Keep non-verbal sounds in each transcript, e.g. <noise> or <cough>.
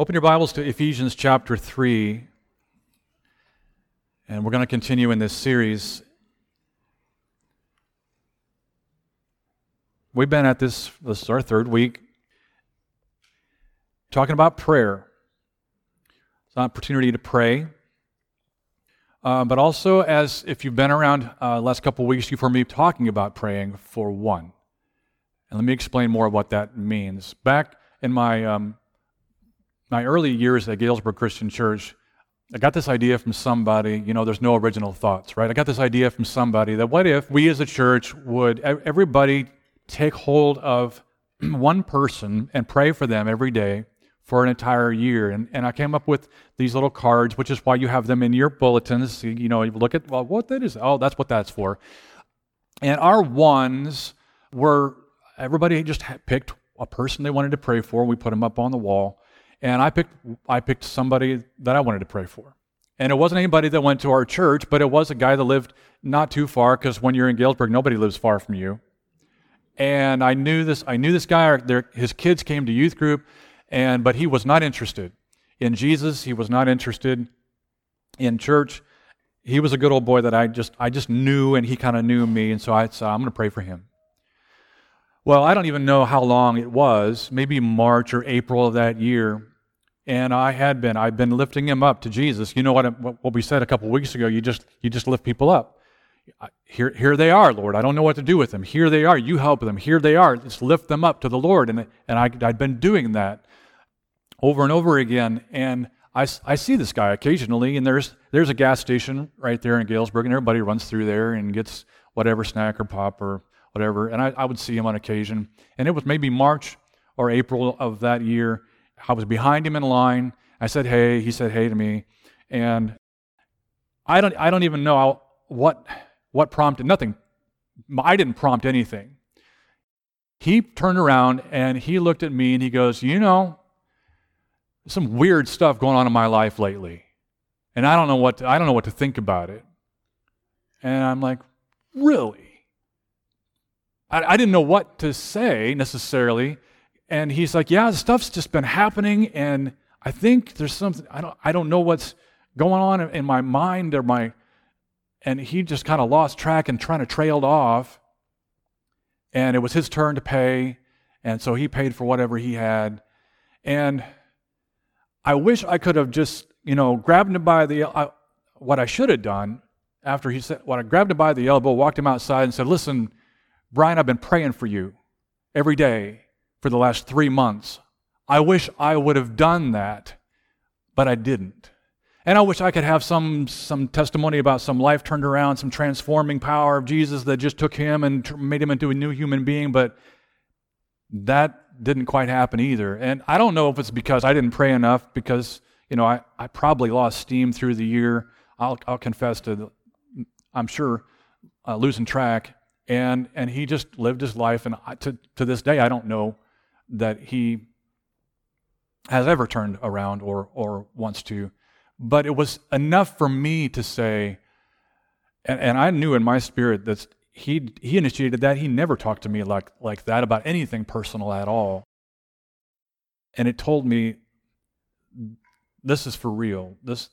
Open your Bibles to Ephesians chapter 3, and we're going to continue in this series. We've been at this, this is our third week, talking about prayer. It's an opportunity to pray. Uh, but also, as if you've been around uh, last couple of weeks, you've heard me talking about praying for one. And let me explain more of what that means. Back in my um, my early years at Galesburg Christian Church, I got this idea from somebody, you know, there's no original thoughts, right? I got this idea from somebody that what if we as a church would, everybody take hold of <clears throat> one person and pray for them every day for an entire year. And, and I came up with these little cards, which is why you have them in your bulletins. You know, you look at, well, what that is. Oh, that's what that's for. And our ones were, everybody just picked a person they wanted to pray for. We put them up on the wall. And I picked, I picked somebody that I wanted to pray for. And it wasn't anybody that went to our church, but it was a guy that lived not too far, because when you're in Galesburg, nobody lives far from you. And I knew this, I knew this guy, his kids came to youth group, and but he was not interested in Jesus. He was not interested in church. He was a good old boy that I just I just knew, and he kind of knew me, and so I said, I'm going to pray for him. Well, I don't even know how long it was, maybe March or April of that year. And I had been. I've been lifting him up to Jesus. You know what, what we said a couple weeks ago? You just, you just lift people up. Here, here they are, Lord. I don't know what to do with them. Here they are. You help them. Here they are. Just lift them up to the Lord. And, and I, I'd been doing that over and over again. And I, I see this guy occasionally, and there's, there's a gas station right there in Galesburg, and everybody runs through there and gets whatever snack or pop or whatever. And I, I would see him on occasion. And it was maybe March or April of that year. I was behind him in line. I said, hey. He said, hey to me. And I don't, I don't even know what, what prompted, nothing. I didn't prompt anything. He turned around and he looked at me and he goes, You know, some weird stuff going on in my life lately. And I don't know what to, I don't know what to think about it. And I'm like, Really? I, I didn't know what to say necessarily. And he's like, Yeah, stuff's just been happening, and I think there's something I don't I don't know what's going on in my mind or my and he just kind of lost track and trying to trailed off. And it was his turn to pay, and so he paid for whatever he had. And I wish I could have just, you know, grabbed him by the uh, what I should have done after he said what I grabbed him by the elbow, walked him outside, and said, "Listen, Brian, I've been praying for you every day for the last three months. I wish I would have done that, but I didn't. And I wish I could have some, some testimony about some life turned around, some transforming power of Jesus that just took him and made him into a new human being, but that didn't quite happen either. And I don't know if it's because I didn't pray enough, because, you know, I, I probably lost steam through the year. I'll, I'll confess to, I'm sure, uh, losing track and and he just lived his life and to to this day I don't know that he has ever turned around or or wants to. But it was enough for me to say and, and I knew in my spirit that he he initiated that. He never talked to me like like that about anything personal at all. And it told me this is for real. This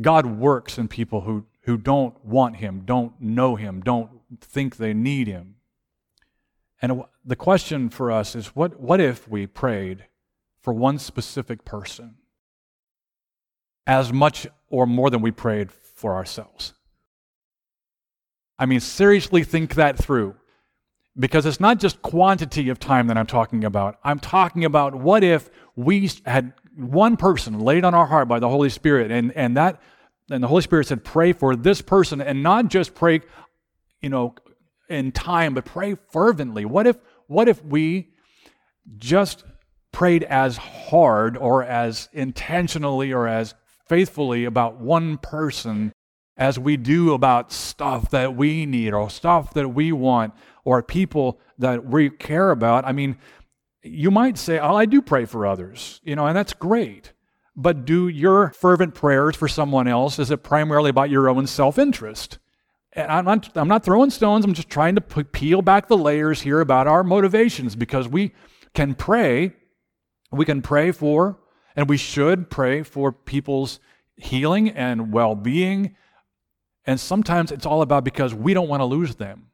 God works in people who who don't want him, don't know him, don't think they need him. And the question for us is what, what if we prayed for one specific person as much or more than we prayed for ourselves? I mean, seriously think that through. Because it's not just quantity of time that I'm talking about. I'm talking about what if we had one person laid on our heart by the Holy Spirit, and, and that and the Holy Spirit said, pray for this person, and not just pray you know, in time, but pray fervently. What if, what if we just prayed as hard or as intentionally or as faithfully about one person as we do about stuff that we need or stuff that we want or people that we care about? I mean, you might say, Oh, I do pray for others, you know, and that's great. But do your fervent prayers for someone else, is it primarily about your own self interest? And I'm not, I'm not throwing stones, I'm just trying to peel back the layers here about our motivations because we can pray. We can pray for And we should pray for people's healing and well being. And sometimes it's all about because we don't want to lose them.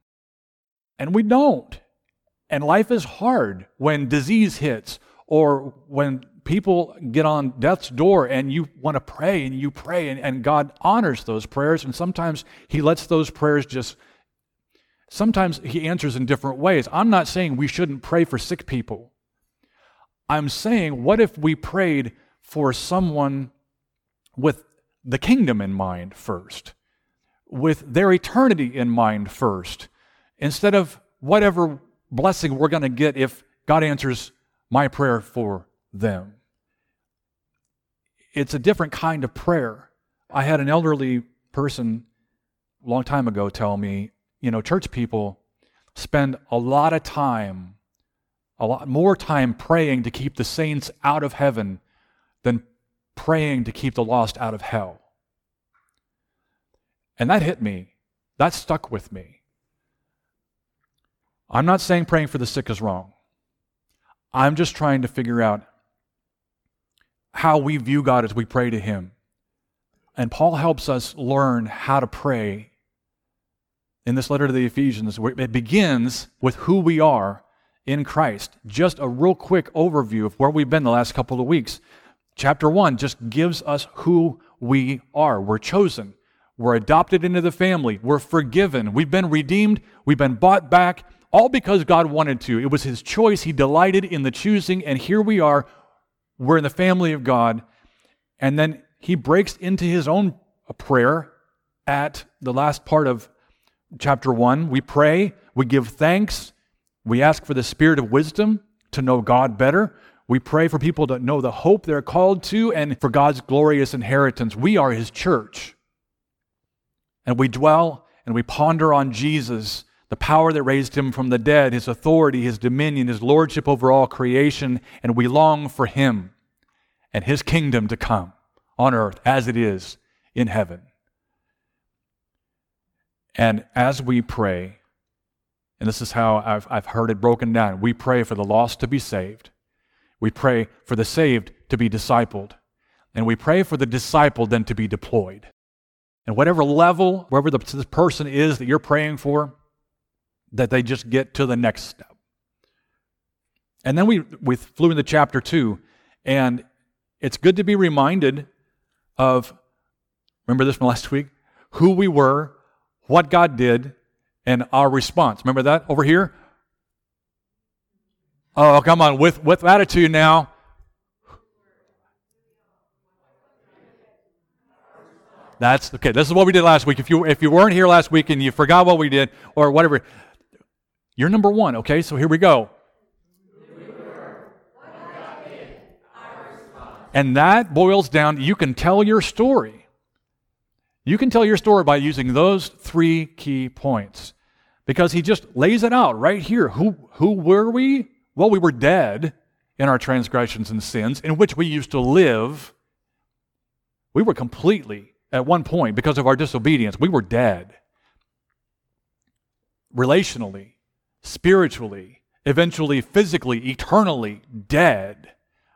And we don't. And life is hard when disease hits or when people get on death's door and you want to pray and you pray and, and God honors those prayers. And sometimes He lets those prayers just, sometimes He answers in different ways. I'm not saying we shouldn't pray for sick people. I'm saying, what if we prayed for someone with the kingdom in mind first, with their eternity in mind first, instead of whatever blessing we're going to get if God answers my prayer for them. It's a different kind of prayer. I had an elderly person a long time ago tell me, you know, church people spend a lot of time, a lot more time praying to keep the saints out of heaven than praying to keep the lost out of hell. And that hit me. That stuck with me. I'm not saying praying for the sick is wrong. I'm just trying to figure out how we view God as we pray to Him. And Paul helps us learn how to pray in this letter to the Ephesians. It begins with who we are in Christ. Just a real quick overview of where we've been the last couple of weeks. Chapter 1 just gives us who we are. We're chosen, we're adopted into the family, we're forgiven, we've been redeemed, we've been bought back, all because God wanted to. It was His choice. He delighted in the choosing, and here we are. We're in the family of God. And then He breaks into His own prayer at the last part of chapter 1. We pray, we give thanks, we ask for the spirit of wisdom to know God better. We pray for people to know the hope they're called to and for God's glorious inheritance. We are His church. And we dwell and we ponder on Jesus the power that raised him from the dead, his authority, his dominion, his lordship over all creation, and we long for him and his kingdom to come on earth as it is in heaven. And as we pray, and this is how I've, I've heard it broken down we pray for the lost to be saved, we pray for the saved to be discipled, and we pray for the discipled then to be deployed. And whatever level, wherever the, the person is that you're praying for, that they just get to the next step. And then we, we flew into chapter two, and it's good to be reminded of, remember this from last week? Who we were, what God did, and our response. Remember that over here? Oh, come on, with, with attitude now. That's okay. This is what we did last week. If you if you weren't here last week and you forgot what we did or whatever, you're number one, okay? So here we go. And that boils down, you can tell your story. You can tell your story by using those three key points. Because he just lays it out right here. Who, who were we? Well, we were dead in our transgressions and sins, in which we used to live. We were completely, at one point, because of our disobedience, we were dead. Relationally, spiritually, eventually physically, eternally dead.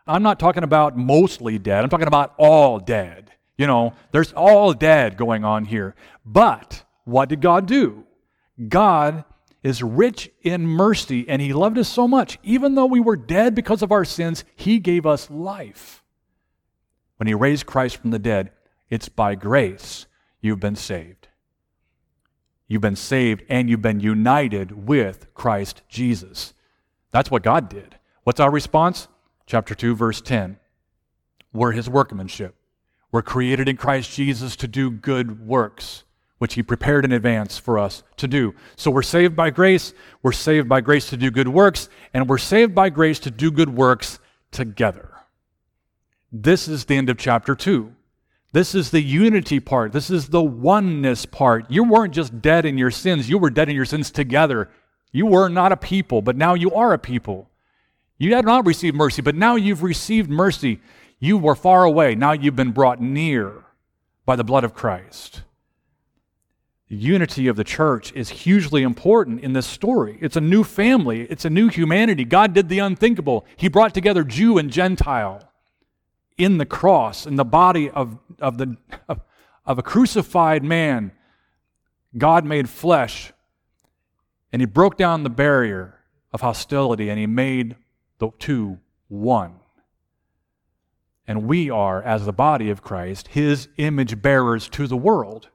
I'm not talking about mostly dead, I'm talking about all dead. You know, there's all dead going on here. But what did God do? God is rich in mercy, and He loved us so much. Even though we were dead because of our sins, He gave us life. When He raised Christ from the dead, it's by grace you've been saved. You've been saved and you've been united with Christ Jesus. That's what God did. What's our response? Chapter 2, verse 10. We're his workmanship. We're created in Christ Jesus to do good works, which he prepared in advance for us to do. So we're saved by grace. We're saved by grace to do good works, and we're saved by grace to do good works together. This is the end of chapter 2. This is the unity part. This is the oneness part. You weren't just dead in your sins, you were dead in your sins together. You were not a people, but now you are a people. You had not received mercy, but now you've received mercy. You were far away. Now you've been brought near by the blood of Christ. The unity of the church is hugely important in this story. It's a new family, it's a new humanity. God did the unthinkable. He brought together Jew and Gentile in the cross, in the body of, of, the, of, of a crucified man, God made flesh, and he broke down the barrier of hostility and he made the two one. And we are, as the body of Christ, his image bearers to the world.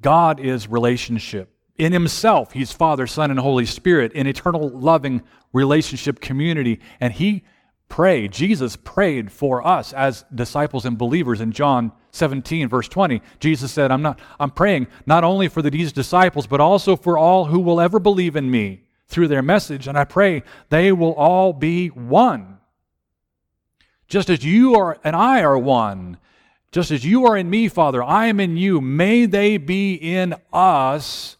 God is relationship. In himself, he's Father, Son, and Holy Spirit, in eternal loving relationship community. And he prayed, Jesus prayed for us as disciples and believers in John 17, verse 20. Jesus said, I'm not I'm praying not only for these disciples, but also for all who will ever believe in me through their message, and I pray they will all be one. Just as you are and I are one, just as you are in me, Father, I am in you, may they be in us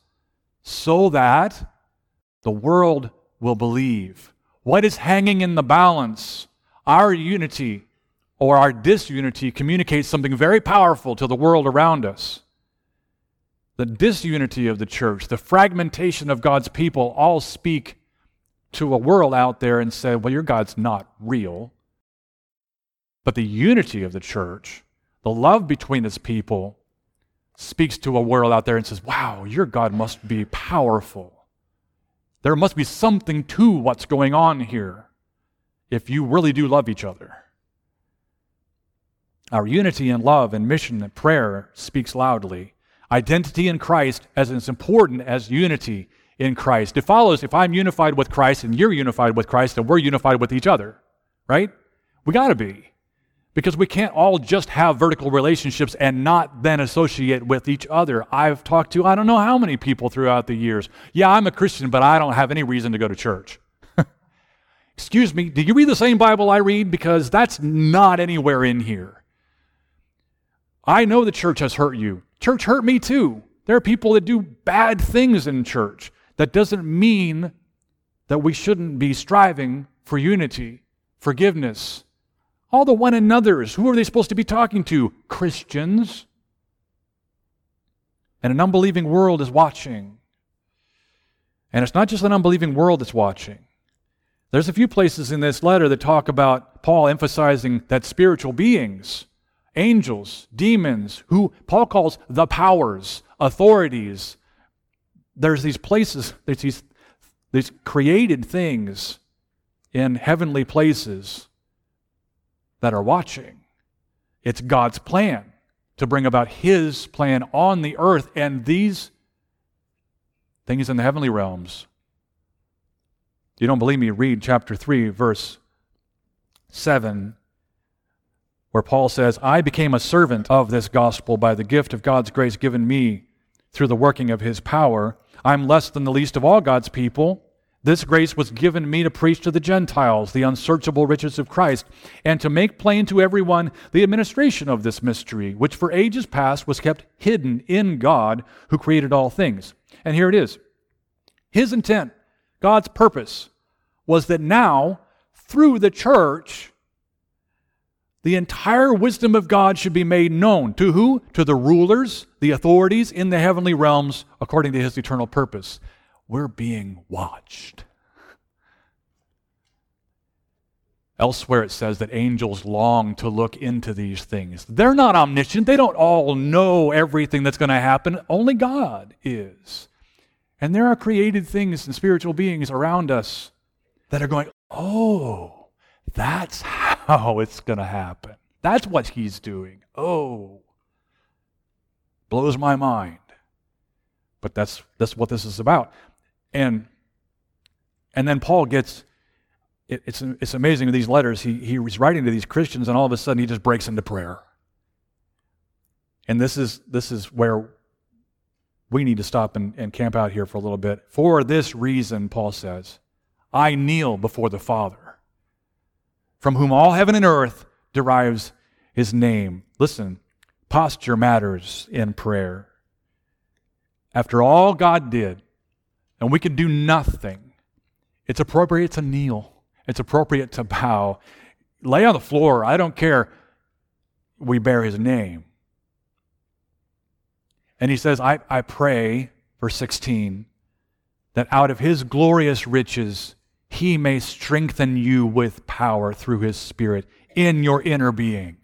so that the world will believe. What is hanging in the balance? Our unity or our disunity communicates something very powerful to the world around us. The disunity of the church, the fragmentation of God's people, all speak to a world out there and say, well, your God's not real. But the unity of the church, the love between its people, speaks to a world out there and says, wow, your God must be powerful. There must be something to what's going on here if you really do love each other. Our unity in love and mission and prayer speaks loudly. Identity in Christ as important as unity in Christ. It follows if I'm unified with Christ and you're unified with Christ, then we're unified with each other, right? We got to be because we can't all just have vertical relationships and not then associate with each other. I've talked to I don't know how many people throughout the years. Yeah, I'm a Christian, but I don't have any reason to go to church. <laughs> Excuse me, do you read the same Bible I read? Because that's not anywhere in here. I know the church has hurt you. Church hurt me too. There are people that do bad things in church. That doesn't mean that we shouldn't be striving for unity, forgiveness, all the one another's. Who are they supposed to be talking to? Christians. And an unbelieving world is watching. And it's not just an unbelieving world that's watching. There's a few places in this letter that talk about Paul emphasizing that spiritual beings, angels, demons, who Paul calls the powers, authorities, there's these places, there's these, these created things in heavenly places that are watching. It's God's plan to bring about His plan on the earth, and these things in the heavenly realms. You don't believe me? Read chapter 3, verse 7, where Paul says, I became a servant of this gospel by the gift of God's grace given me through the working of His power. I'm less than the least of all God's people. This grace was given me to preach to the Gentiles the unsearchable riches of Christ, and to make plain to everyone the administration of this mystery, which for ages past was kept hidden in God who created all things. And here it is His intent, God's purpose, was that now, through the church, the entire wisdom of God should be made known. To who? To the rulers, the authorities in the heavenly realms, according to his eternal purpose we're being watched. Elsewhere, it says that angels long to look into these things. They're not omniscient. They don't all know everything that's going to happen. Only God is. And there are created things and spiritual beings around us that are going, oh, that's how it's going to happen. That's what he's doing. Oh, blows my mind. But that's, that's what this is about. And, and then Paul gets, it, it's, it's amazing in these letters, he, he's writing to these Christians, and all of a sudden he just breaks into prayer. And this is, this is where we need to stop and, and camp out here for a little bit. For this reason, Paul says, I kneel before the Father, from whom all heaven and earth derives his name. Listen, posture matters in prayer. After all God did, and we can do nothing, it's appropriate to kneel. It's appropriate to bow. Lay on the floor. I don't care. We bear his name. And he says, I, I pray, verse 16, that out of his glorious riches he may strengthen you with power through his Spirit in your inner being.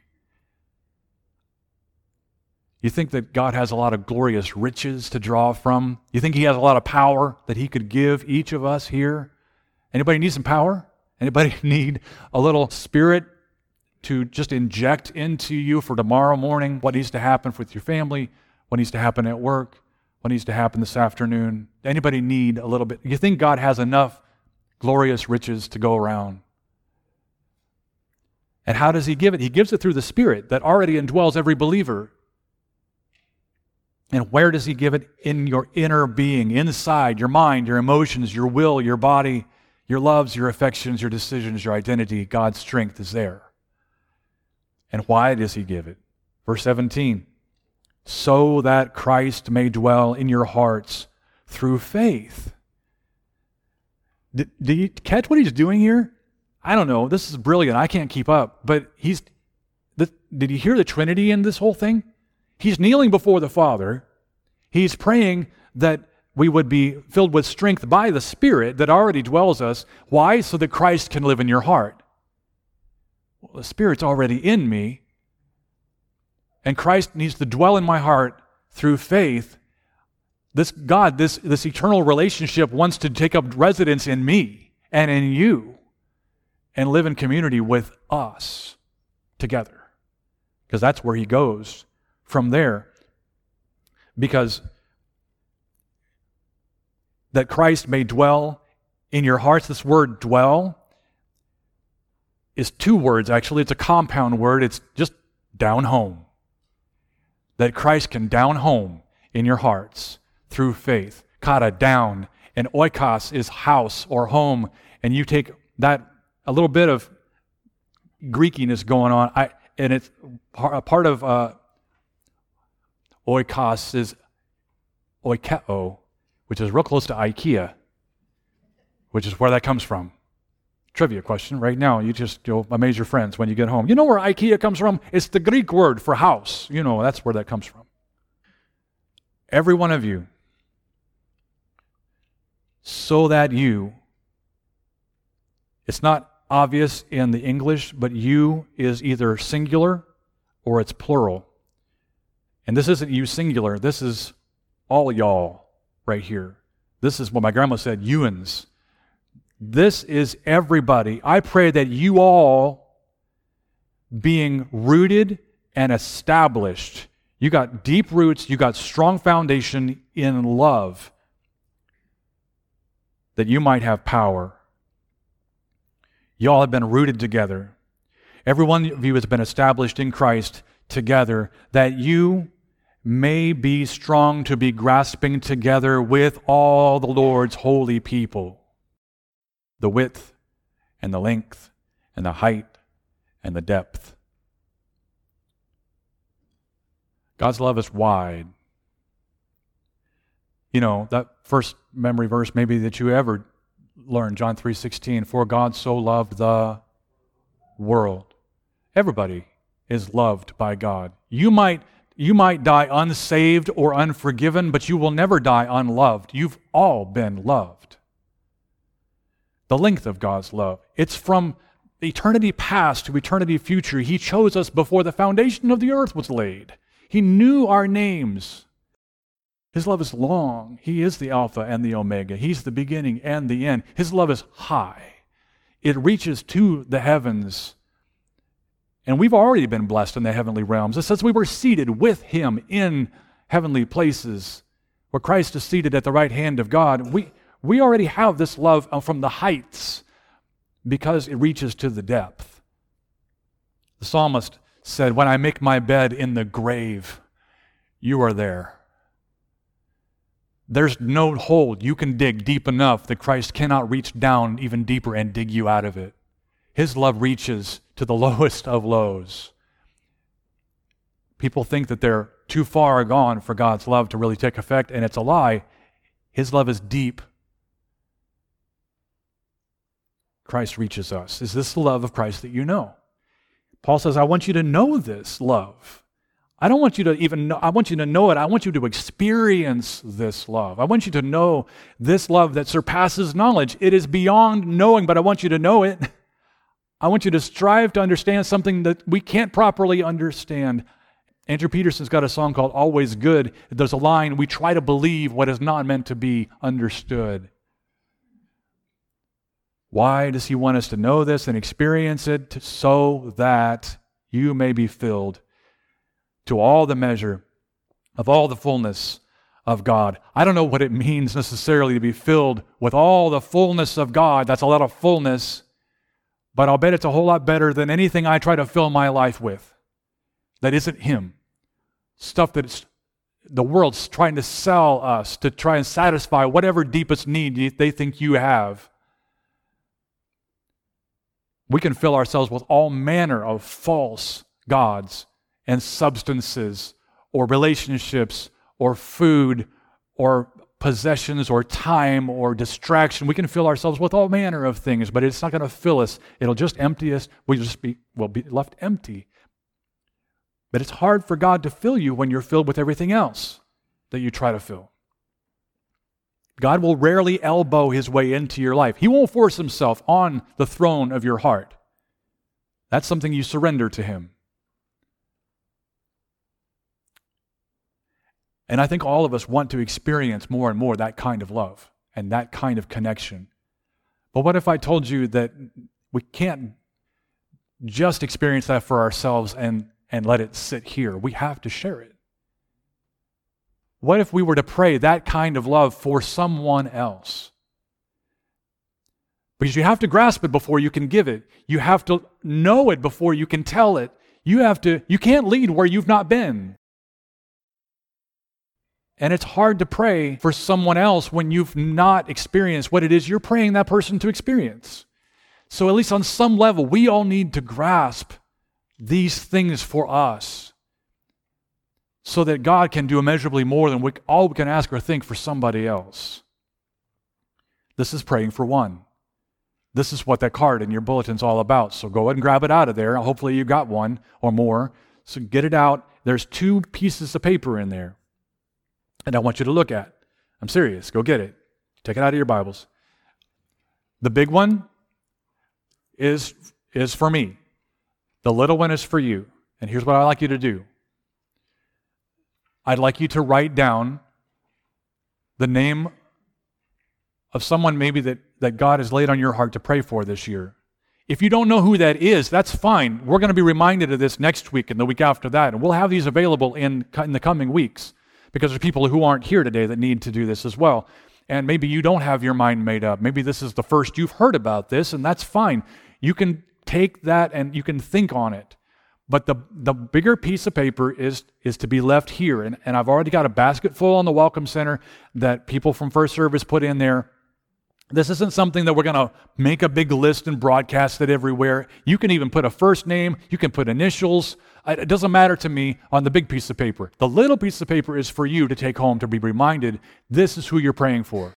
You think that God has a lot of glorious riches to draw from? You think he has a lot of power that he could give each of us here? Anybody need some power? Anybody <laughs> need a little spirit to just inject into you for tomorrow morning what needs to happen with your family, what needs to happen at work, what needs to happen this afternoon? Anybody need a little bit? You think God has enough glorious riches to go around? And how does he give it? He gives it through the Spirit that already indwells every believer. And where does he give it? In your inner being, inside your mind, your emotions, your will, your body, your loves, your affections, your decisions, your identity. God's strength is there. And why does he give it? Verse 17 so that Christ may dwell in your hearts through faith. Do, you catch what he's doing here? I don't know. This is brilliant. I can't keep up. But he's. The, did you hear the Trinity in this whole thing? He's kneeling before the Father. He's praying that we would be filled with strength by the Spirit that already dwells us. Why? So that Christ can live in your heart. Well, the Spirit's already in me, and Christ needs to dwell in my heart through faith. This God, this, this eternal relationship wants to take up residence in me and in you and live in community with us together. Because that's where he goes from there. Because that Christ may dwell in your hearts. This word dwell is two words, actually. It's a compound word. It's just down home. That Christ can down home in your hearts through faith. Kata, down. And oikos is house or home. And you take that, a little bit of Greekiness going on. I, and it's a part of uh, oikos is oikeo, which is real close to IKEA, which is where that comes from. Trivia question right now. You just you'll amaze your friends when you get home. You know where IKEA comes from? It's the Greek word for house. You know, that's where that comes from. Every one of you, so that you, it's not obvious in the English, but you is either singular or it's plural. And this isn't you singular, this is all y'all right here. This is what my grandma said, Ewans. This is everybody. I pray that you all, being rooted and established, you got deep roots, you got strong foundation in love, that you might have power. You all have been rooted together. Every one of you has been established in Christ together, that you may be strong to be grasping together with all the Lord's holy people the width and the length and the height and the depth. God's love is wide. You know, that first memory verse maybe that you ever learned, John 3:16, for God so loved the world. Everybody is loved by God. You might you might die unsaved or unforgiven, but you will never die unloved. You've all been loved. The length of God's love. It's from eternity past to eternity future. He chose us before the foundation of the earth was laid. He knew our names. His love is long. He is the Alpha and the Omega. He's the beginning and the end. His love is high. It reaches to the heavens and we've already been blessed in the heavenly realms. It says we were seated with him in heavenly places where Christ is seated at the right hand of God. We, we already have this love uh, from the heights because it reaches to the depth. The psalmist said, When I make my bed in the grave, you are there. There's no hole you can dig deep enough that Christ cannot reach down even deeper and dig you out of it. His love reaches to the <laughs> lowest of lows. People think that they're too far gone for God's love to really take effect, and it's a lie. His love is deep. Christ reaches us. Is this the love of Christ that you know? Paul says, I want you to know this love. I don't want you to even know, I want you to know it. I want you to experience this love. I want you to know this love that surpasses knowledge. It is beyond knowing, but I want you to know it. <laughs> I want you to strive to understand something that we can't properly understand. Andrew Peterson's got a song called Always Good. There's a line, we try to believe what is not meant to be understood. Why does he want us to know this and experience it? So that you may be filled to all the measure of all the fullness of God. I don't know what it means necessarily to be filled with all the fullness of God. That's a lot of fullness, but I'll bet it's a whole lot better than anything I try to fill my life with that isn't Him. Stuff that the world's trying to sell us to try and satisfy whatever deepest need they think you have. We can fill ourselves with all manner of false gods and substances or relationships or food or possessions or time or distraction. We can fill ourselves with all manner of things, but it's not going to fill us. It'll just empty us. We'll just be, we'll be left empty. But it's hard for God to fill you when you're filled with everything else that you try to fill. God will rarely elbow his way into your life. He won't force himself on the throne of your heart. That's something you surrender to him. And I think all of us want to experience more and more that kind of love and that kind of connection. But what if I told you that we can't just experience that for ourselves and, and let it sit here? We have to share it. What if we were to pray that kind of love for someone else? Because you have to grasp it before you can give it. You have to know it before you can tell it. You have to you can't lead where you've not been. And it's hard to pray for someone else when you've not experienced what it is you're praying that person to experience. So, at least on some level, we all need to grasp these things for us so that God can do immeasurably more than we, all we can ask or think for somebody else. This is praying for one. This is what that card in your bulletin's all about. So go ahead and grab it out of there. Hopefully you got one or more. So get it out. There's two pieces of paper in there and I want you to look at. I'm serious. Go get it. Take it out of your Bibles. The big one is, is for me. The little one is for you. And here's what I'd like you to do I'd like you to write down the name of someone maybe that, that God has laid on your heart to pray for this year. If you don't know who that is, that's fine. We're going to be reminded of this next week and the week after that, and we'll have these available in, in the coming weeks because there's people who aren't here today that need to do this as well. And maybe you don't have your mind made up. Maybe this is the first you've heard about this, and that's fine. You can take that and you can think on it. But the, the bigger piece of paper is, is to be left here. And, and I've already got a basket full on the Welcome Center that people from First Service put in there. This isn't something that we're going to make a big list and broadcast it everywhere. You can even put a first name, you can put initials. It doesn't matter to me on the big piece of paper. The little piece of paper is for you to take home to be reminded this is who you're praying for.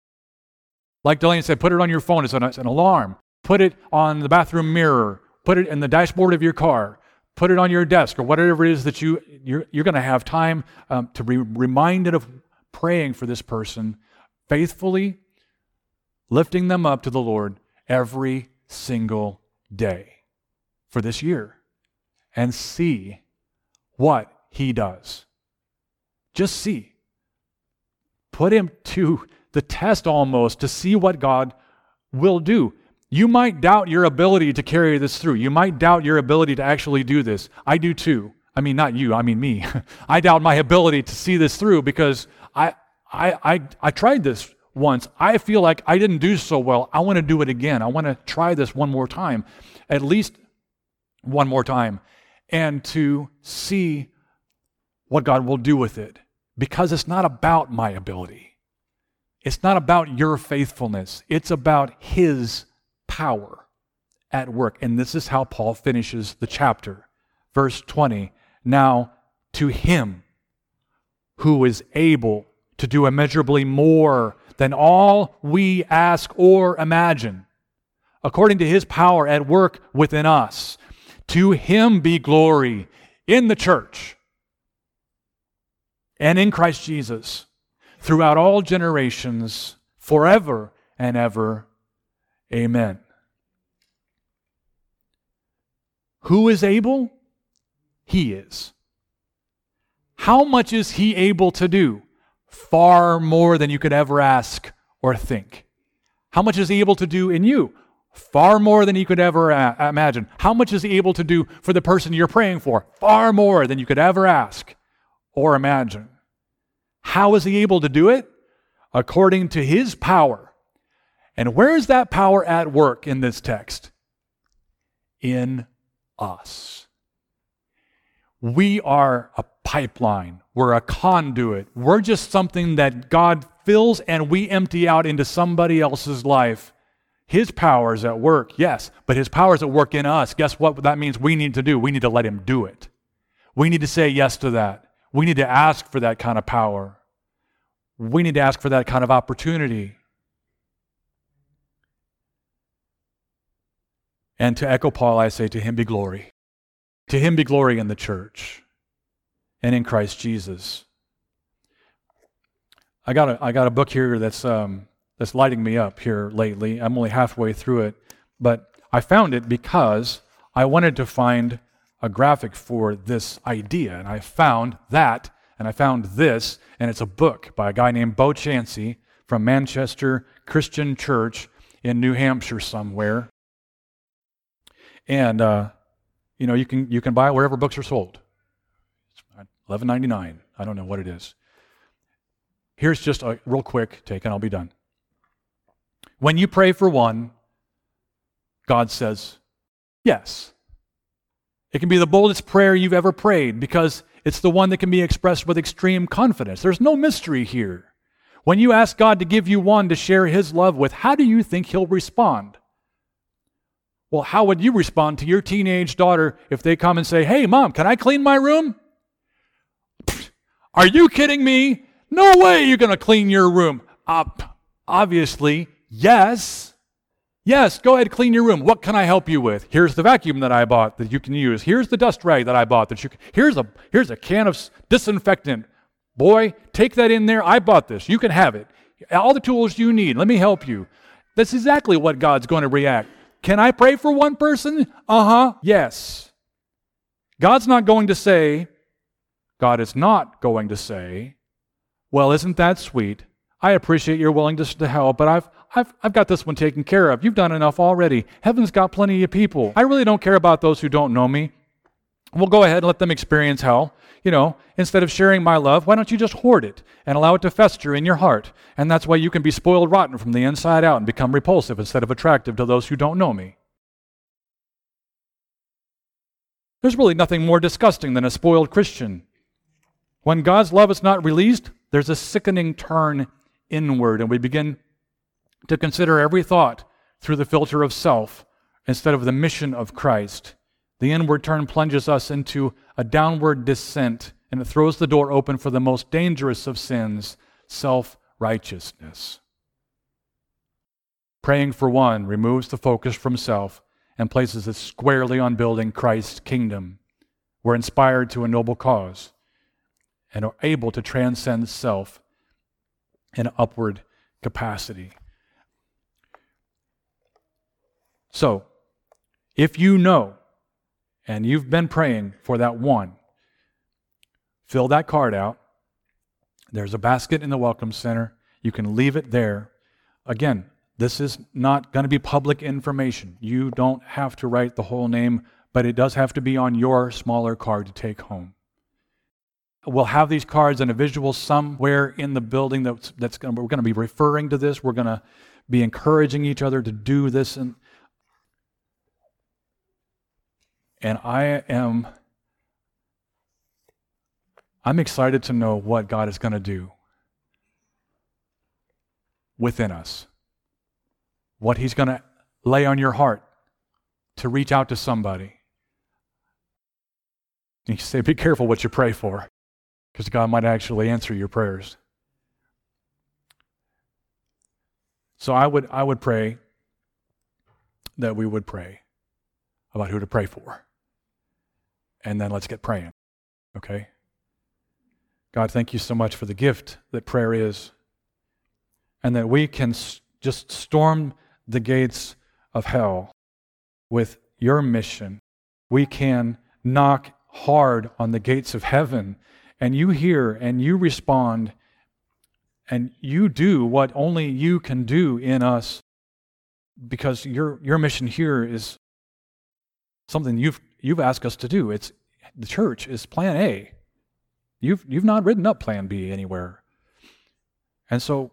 Like Delaney said, put it on your phone as an, as an alarm. Put it on the bathroom mirror. Put it in the dashboard of your car. Put it on your desk or whatever it is that you, you're, you're going to have time um, to be reminded of praying for this person faithfully, lifting them up to the Lord every single day for this year and see what he does. Just see. Put him to the test almost to see what God will do. You might doubt your ability to carry this through. You might doubt your ability to actually do this. I do too. I mean, not you, I mean me. <laughs> I doubt my ability to see this through because I, I, I, I tried this once. I feel like I didn't do so well. I want to do it again. I want to try this one more time, at least one more time and to see what God will do with it. Because it's not about my ability, it's not about your faithfulness, it's about His power at work. And this is how Paul finishes the chapter. Verse 20 Now to Him who is able to do immeasurably more than all we ask or imagine, according to His power at work within us. To him be glory in the church and in Christ Jesus throughout all generations, forever and ever. Amen. Who is able? He is. How much is He able to do? Far more than you could ever ask or think. How much is He able to do in you? Far more than you could ever a- imagine. How much is He able to do for the person you're praying for? Far more than you could ever ask or imagine. How is He able to do it? According to His power. And where is that power at work in this text? In us. We are a pipeline. We're a conduit. We're just something that God fills and we empty out into somebody else's life. His power is at work, yes, but His power is at work in us. Guess what that means we need to do? We need to let Him do it. We need to say yes to that. We need to ask for that kind of power. We need to ask for that kind of opportunity. And to echo Paul, I say, To Him be glory. To Him be glory in the church and in Christ Jesus. I got a, I got a book here that's, um, that's lighting me up here lately. I'm only halfway through it, but I found it because I wanted to find a graphic for this idea, and I found that, and I found this, and it's a book by a guy named Bo Chancey from Manchester Christian Church in New Hampshire somewhere. And uh, you know, you can you can buy it wherever books are sold. Eleven ninety nine. I don't know what it is. Here's just a real quick take, and I'll be done. When you pray for one, God says yes. It can be the boldest prayer you've ever prayed because it's the one that can be expressed with extreme confidence. There's no mystery here. When you ask God to give you one to share his love with, how do you think he'll respond? Well, how would you respond to your teenage daughter if they come and say, Hey, mom, can I clean my room? Are you kidding me? No way you're going to clean your room. Uh, obviously, yes. Yes, go ahead, clean your room. What can I help you with? Here's the vacuum that I bought that you can use. Here's the dust rag that I bought that you can. Here's a here's a can of disinfectant. Boy, take that in there. I bought this. You can have it. All the tools you need. Let me help you. That's exactly what God's going to react. Can I pray for one person? Uh huh. Yes. God's not going to say, God is not going to say, Well, isn't that sweet? I appreciate your willingness to help, but I've, I've, I've got this one taken care of. You've done enough already. Heaven's got plenty of people. I really don't care about those who don't know me. We'll go ahead and let them experience hell. You know, instead of sharing my love, why don't you just hoard it and allow it to fester in your heart? And that's why you can be spoiled rotten from the inside out and become repulsive instead of attractive to those who don't know me. There's really nothing more disgusting than a spoiled Christian. When God's love is not released, there's a sickening turn inward, and we begin to consider every thought through the filter of self instead of the mission of Christ. The inward turn plunges us into a downward descent, and it throws the door open for the most dangerous of sins self righteousness. Praying for one removes the focus from self and places it squarely on building Christ's kingdom. We're inspired to a noble cause and are able to transcend self in upward capacity. So, if you know and you've been praying for that one, fill that card out. There's a basket in the Welcome Center. You can leave it there. Again, this is not going to be public information. You don't have to write the whole name, but it does have to be on your smaller card to take home. We'll have these cards and a visual somewhere in the building that's, that's to, we're going to be referring to this. We're going to be encouraging each other to do this. And And I am I'm excited to know what God is going to do within us. What he's going to lay on your heart to reach out to somebody. You say, be careful what you pray for, because God might actually answer your prayers. So I would, I would pray that we would pray about who to pray for and then let's get praying. Okay? God, thank you so much for the gift that prayer is, and that we can just storm the gates of hell with your mission. We can knock hard on the gates of heaven, and you hear and you respond, and you do what only you can do in us because your, your mission here is something you've, you've asked us to do. It's the church is plan A. You've, you've not written up plan B anywhere. And so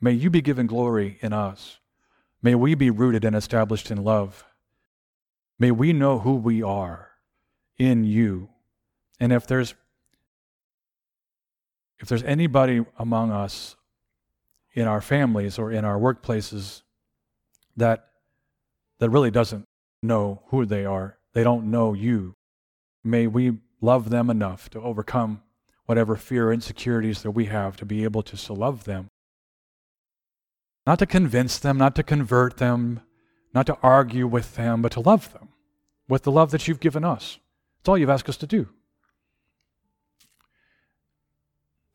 may you be given glory in us. May we be rooted and established in love. May we know who we are in you. And if there's if there's anybody among us in our families or in our workplaces that that really doesn't know who they are, they don't know you, may we love them enough to overcome whatever fear or insecurities that we have to be able to so love them. Not to convince them, not to convert them, not to argue with them, but to love them with the love that you've given us. It's all you've asked us to do.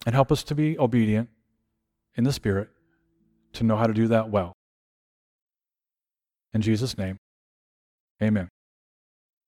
And help us to be obedient in the Spirit to know how to do that well. In Jesus' name, amen.